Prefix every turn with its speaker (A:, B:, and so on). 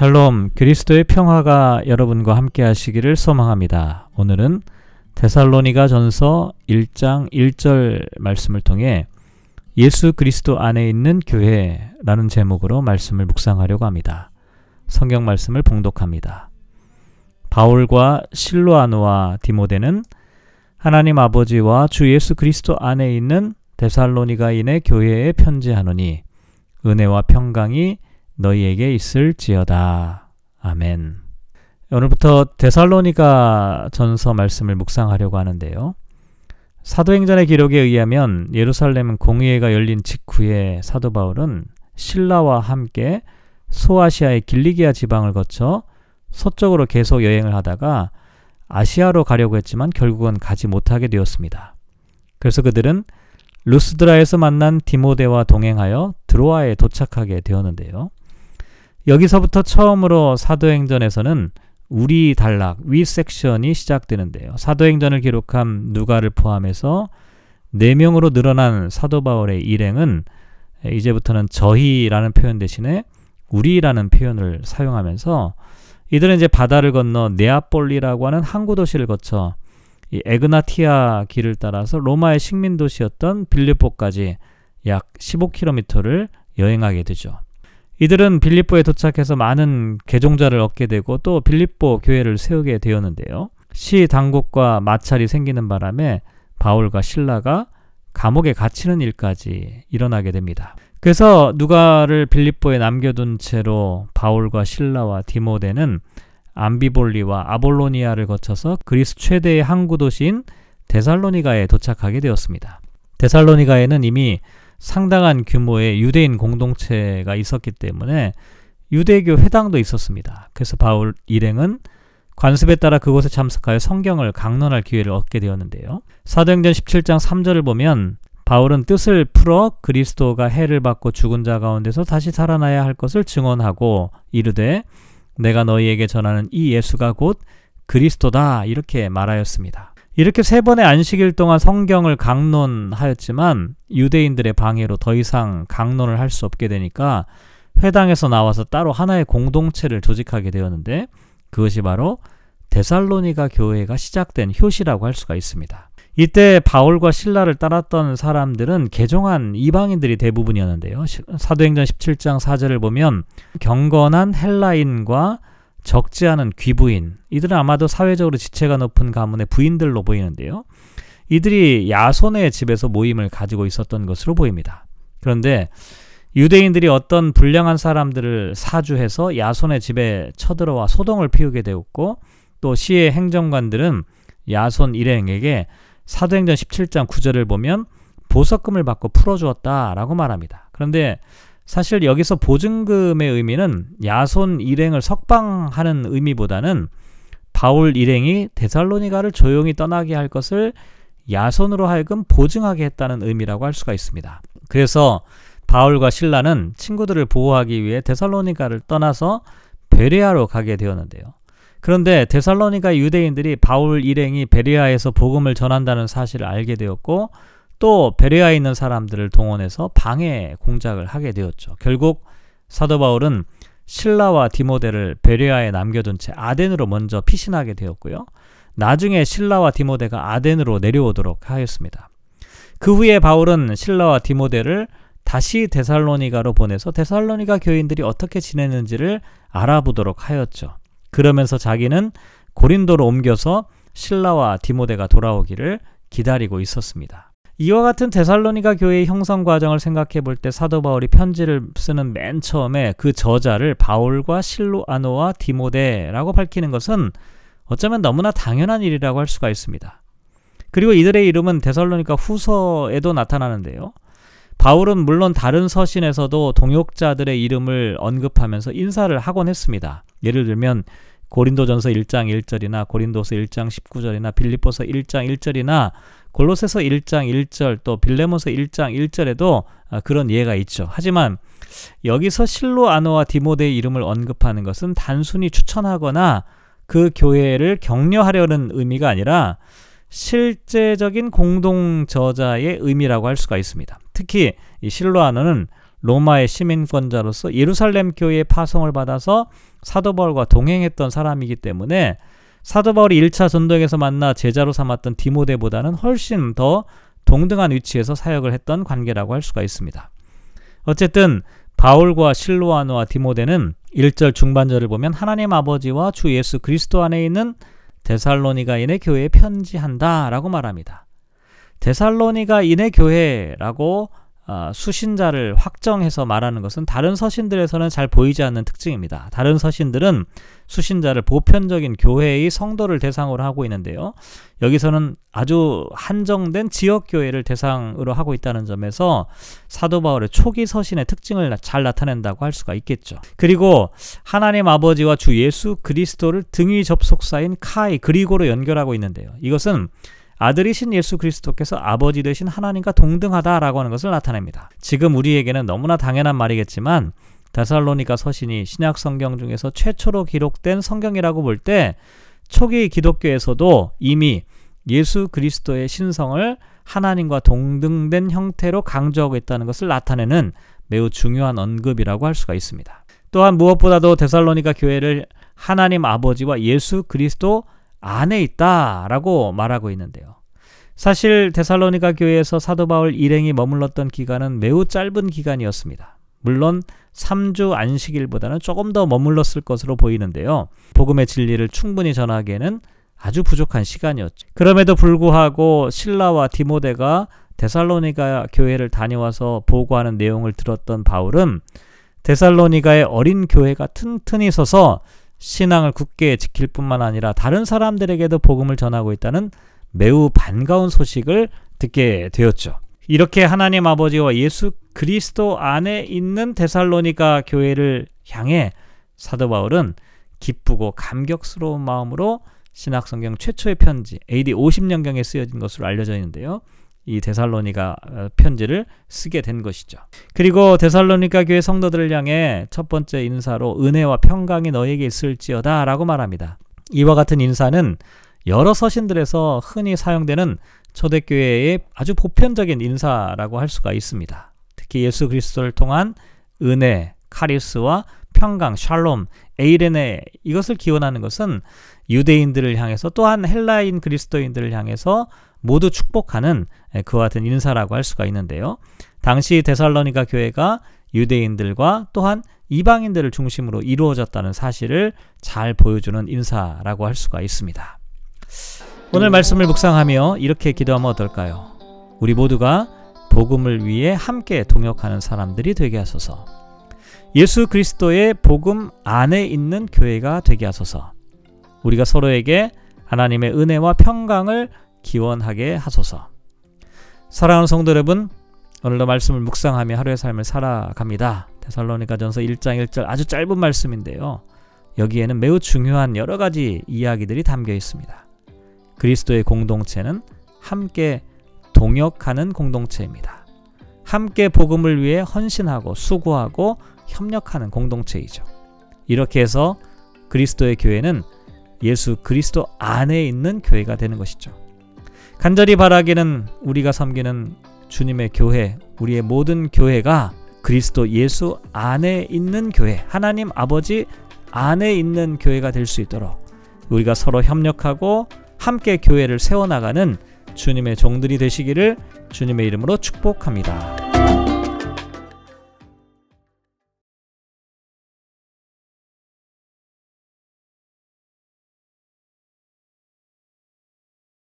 A: 샬롬 그리스도의 평화가 여러분과 함께 하시기를 소망합니다. 오늘은 데살로니가 전서 1장 1절 말씀을 통해 예수 그리스도 안에 있는 교회라는 제목으로 말씀을 묵상하려고 합니다. 성경 말씀을 봉독합니다. 바울과 실로아노와 디모데는 하나님 아버지와 주 예수 그리스도 안에 있는 데살로니가인의 교회에 편지하노니 은혜와 평강이 너희에게 있을지어다. 아멘. 오늘부터 데살로니가 전서 말씀을 묵상하려고 하는데요. 사도행전의 기록에 의하면 예루살렘 공의회가 열린 직후에 사도 바울은 신라와 함께 소아시아의 길리기아 지방을 거쳐 서쪽으로 계속 여행을 하다가 아시아로 가려고 했지만 결국은 가지 못하게 되었습니다. 그래서 그들은 루스드라에서 만난 디모데와 동행하여 드로아에 도착하게 되었는데요. 여기서부터 처음으로 사도행전에서는 우리 단락 위 섹션이 시작되는데요. 사도행전을 기록한 누가를 포함해서 4명으로 늘어난 사도 바울의 일행은 이제부터는 저희라는 표현 대신에 우리라는 표현을 사용하면서 이들은 이제 바다를 건너 네아폴리라고 하는 항구 도시를 거쳐 이 에그나티아 길을 따라서 로마의 식민 도시였던 빌리포까지 약 15km를 여행하게 되죠. 이들은 빌립보에 도착해서 많은 개종자를 얻게 되고 또 빌립보 교회를 세우게 되었는데요. 시 당국과 마찰이 생기는 바람에 바울과 신라가 감옥에 갇히는 일까지 일어나게 됩니다. 그래서 누가를 빌립보에 남겨둔 채로 바울과 신라와 디모데는 암비볼리와 아볼로니아를 거쳐서 그리스 최대의 항구 도시인 데살로니가에 도착하게 되었습니다. 데살로니가에는 이미 상당한 규모의 유대인 공동체가 있었기 때문에 유대교 회당도 있었습니다. 그래서 바울 일행은 관습에 따라 그곳에 참석하여 성경을 강론할 기회를 얻게 되었는데요. 사도행전 17장 3절을 보면 바울은 뜻을 풀어 그리스도가 해를 받고 죽은 자 가운데서 다시 살아나야 할 것을 증언하고 이르되 내가 너희에게 전하는 이 예수가 곧 그리스도다 이렇게 말하였습니다. 이렇게 세 번의 안식일 동안 성경을 강론하였지만 유대인들의 방해로 더 이상 강론을 할 수 없게 되니까 회당에서 나와서 따로 하나의 공동체를 조직하게 되었는데 그것이 바로 데살로니가 교회가 시작된 효시라고 할 수가 있습니다. 이때 바울과 신라를 따랐던 사람들은 개종한 이방인들이 대부분이었는데요. 사도행전 17장 4절을 보면 경건한 헬라인과 적지 않은 귀부인, 이들은 아마도 사회적으로 지체가 높은 가문의 부인들로 보이는데요. 이들이 야손의 집에서 모임을 가지고 있었던 것으로 보입니다. 그런데 유대인들이 어떤 불량한 사람들을 사주해서 야손의 집에 쳐들어와 소동을 피우게 되었고 또 시의 행정관들은 야손 일행에게 사도행전 17장 9절을 보면 보석금을 받고 풀어주었다라고 말합니다. 그런데 사실 여기서 보증금의 의미는 야손 일행을 석방하는 의미보다는 바울 일행이 데살로니가를 조용히 떠나게 할 것을 야손으로 하여금 보증하게 했다는 의미라고 할 수가 있습니다. 그래서 바울과 신라는 친구들을 보호하기 위해 데살로니가를 떠나서 베레아로 가게 되었는데요. 그런데 데살로니가 유대인들이 바울 일행이 베레아에서 복음을 전한다는 사실을 알게 되었고 또 베레아에 있는 사람들을 동원해서 방해 공작을 하게 되었죠. 결국 사도 바울은 신라와 디모데를 베레아에 남겨둔 채 아덴으로 먼저 피신하게 되었고요. 나중에 신라와 디모데가 아덴으로 내려오도록 하였습니다. 그 후에 바울은 신라와 디모데를 다시 데살로니가로 보내서 데살로니가 교인들이 어떻게 지내는지를 알아보도록 하였죠. 그러면서 자기는 고린도로 옮겨서 신라와 디모데가 돌아오기를 기다리고 있었습니다. 이와 같은 데살로니가 교회의 형성 과정을 생각해 볼 때 사도 바울이 편지를 쓰는 맨 처음에 그 저자를 바울과 실로아노와 디모데라고 밝히는 것은 어쩌면 너무나 당연한 일이라고 할 수가 있습니다. 그리고 이들의 이름은 데살로니가 후서에도 나타나는데요. 바울은 물론 다른 서신에서도 동역자들의 이름을 언급하면서 인사를 하곤 했습니다. 예를 들면 고린도전서 1장 1절이나 고린도서 1장 19절이나 빌립보서 1장 1절이나 골로새서 1장 1절 또 빌레몬서 1장 1절에도 아, 그런 예가 있죠. 하지만 여기서 실로 아노와 디모데의 이름을 언급하는 것은 단순히 추천하거나 그 교회를 격려하려는 의미가 아니라 실제적인 공동 저자의 의미라고 할 수가 있습니다. 특히 이 실로아노는 로마의 시민권자로서 예루살렘 교회의 파송을 받아서 사도 바울과 동행했던 사람이기 때문에 사도 바울이 1차 전도에서 만나 제자로 삼았던 디모데보다는 훨씬 더 동등한 위치에서 사역을 했던 관계라고 할 수가 있습니다. 어쨌든 바울과 실로아노와 디모데는 1절 중반절을 보면 하나님 아버지와 주 예수 그리스도 안에 있는 데살로니가인의 교회에 편지한다라고 말합니다. 데살로니가인의 교회라고 어, 수신자를 확정해서 말하는 것은 다른 서신들에서는 잘 보이지 않는 특징입니다. 다른 서신들은 수신자를 보편적인 교회의 성도를 대상으로 하고 있는데요. 여기서는 아주 한정된 지역 교회를 대상으로 하고 있다는 점에서 사도 바울의 초기 서신의 특징을 잘 나타낸다고 할 수가 있겠죠. 그리고 하나님 아버지와 주 예수 그리스도를 등위 접속사인 카이 그리고로 연결하고 있는데요. 이것은 아들이신 예수 그리스도께서 아버지 되신 하나님과 동등하다라고 하는 것을 나타냅니다. 지금 우리에게는 너무나 당연한 말이겠지만 데살로니가 서신이 신약 성경 중에서 최초로 기록된 성경이라고 볼 때 초기 기독교에서도 이미 예수 그리스도의 신성을 하나님과 동등된 형태로 강조하고 있다는 것을 나타내는 매우 중요한 언급이라고 할 수가 있습니다. 또한 무엇보다도 데살로니가 교회를 하나님 아버지와 예수 그리스도 안에 있다라고 말하고 있는데요. 사실 데살로니가 교회에서 사도 바울 일행이 머물렀던 기간은 매우 짧은 기간이었습니다. 물론 3주 안식일보다는 조금 더 머물렀을 것으로 보이는데요. 복음의 진리를 충분히 전하기에는 아주 부족한 시간이었죠. 그럼에도 불구하고 신라와 디모데가 데살로니가 교회를 다녀와서 보고하는 내용을 들었던 바울은 데살로니가의 어린 교회가 튼튼히 서서 신앙을 굳게 지킬 뿐만 아니라 다른 사람들에게도 복음을 전하고 있다는 매우 반가운 소식을 듣게 되었죠. 이렇게 하나님 아버지와 예수 그리스도 안에 있는 데살로니가 교회를 향해 사도 바울은 기쁘고 감격스러운 마음으로 신학성경 최초의 편지 AD 50년경에 쓰여진 것으로 알려져 있는데요. 이 데살로니가 어, 편지를 쓰게 된 것이죠. 그리고 데살로니가 교회 성도들을 향해 첫 번째 인사로 은혜와 평강이 너에게 있을지어다라고 말합니다. 이와 같은 인사는 여러 서신들에서 흔히 사용되는 초대교회의 아주 보편적인 인사라고 할 수가 있습니다. 특히 예수 그리스도를 통한 은혜, 카리스와 평강, 샬롬, 에이레네 이것을 기원하는 것은 유대인들을 향해서 또한 헬라인 그리스도인들을 향해서 모두 축복하는 그와 같은 인사라고 할 수가 있는데요. 당시 데살로니가 교회가 유대인들과 또한 이방인들을 중심으로 이루어졌다는 사실을 잘 보여주는 인사라고 할 수가 있습니다. 오늘 말씀을 묵상하며 이렇게 기도하면 어떨까요? 우리 모두가 복음을 위해 함께 동역하는 사람들이 되게 하소서. 예수 그리스도의 복음 안에 있는 교회가 되게 하소서. 우리가 서로에게 하나님의 은혜와 평강을 기원하게 하소서. 사랑하는 성도 여러분, 오늘도 말씀을 묵상하며 하루의 삶을 살아갑니다. 데살로니가전서 1장 1절 아주 짧은 말씀인데요. 여기에는 매우 중요한 여러 가지 이야기들이 담겨 있습니다. 그리스도의 공동체는 함께 동역하는 공동체입니다. 함께 복음을 위해 헌신하고 수고하고 협력하는 공동체이죠. 이렇게 해서 그리스도의 교회는 예수 그리스도 안에 있는 교회가 되는 것이죠. 간절히 바라기는 우리가 섬기는 주님의 교회, 우리의 모든 교회가 그리스도 예수 안에 있는 교회, 하나님 아버지 안에 있는 교회가 될 수 있도록 우리가 서로 협력하고 함께 교회를 세워나가는 주님의 종들이 되시기를 주님의 이름으로 축복합니다.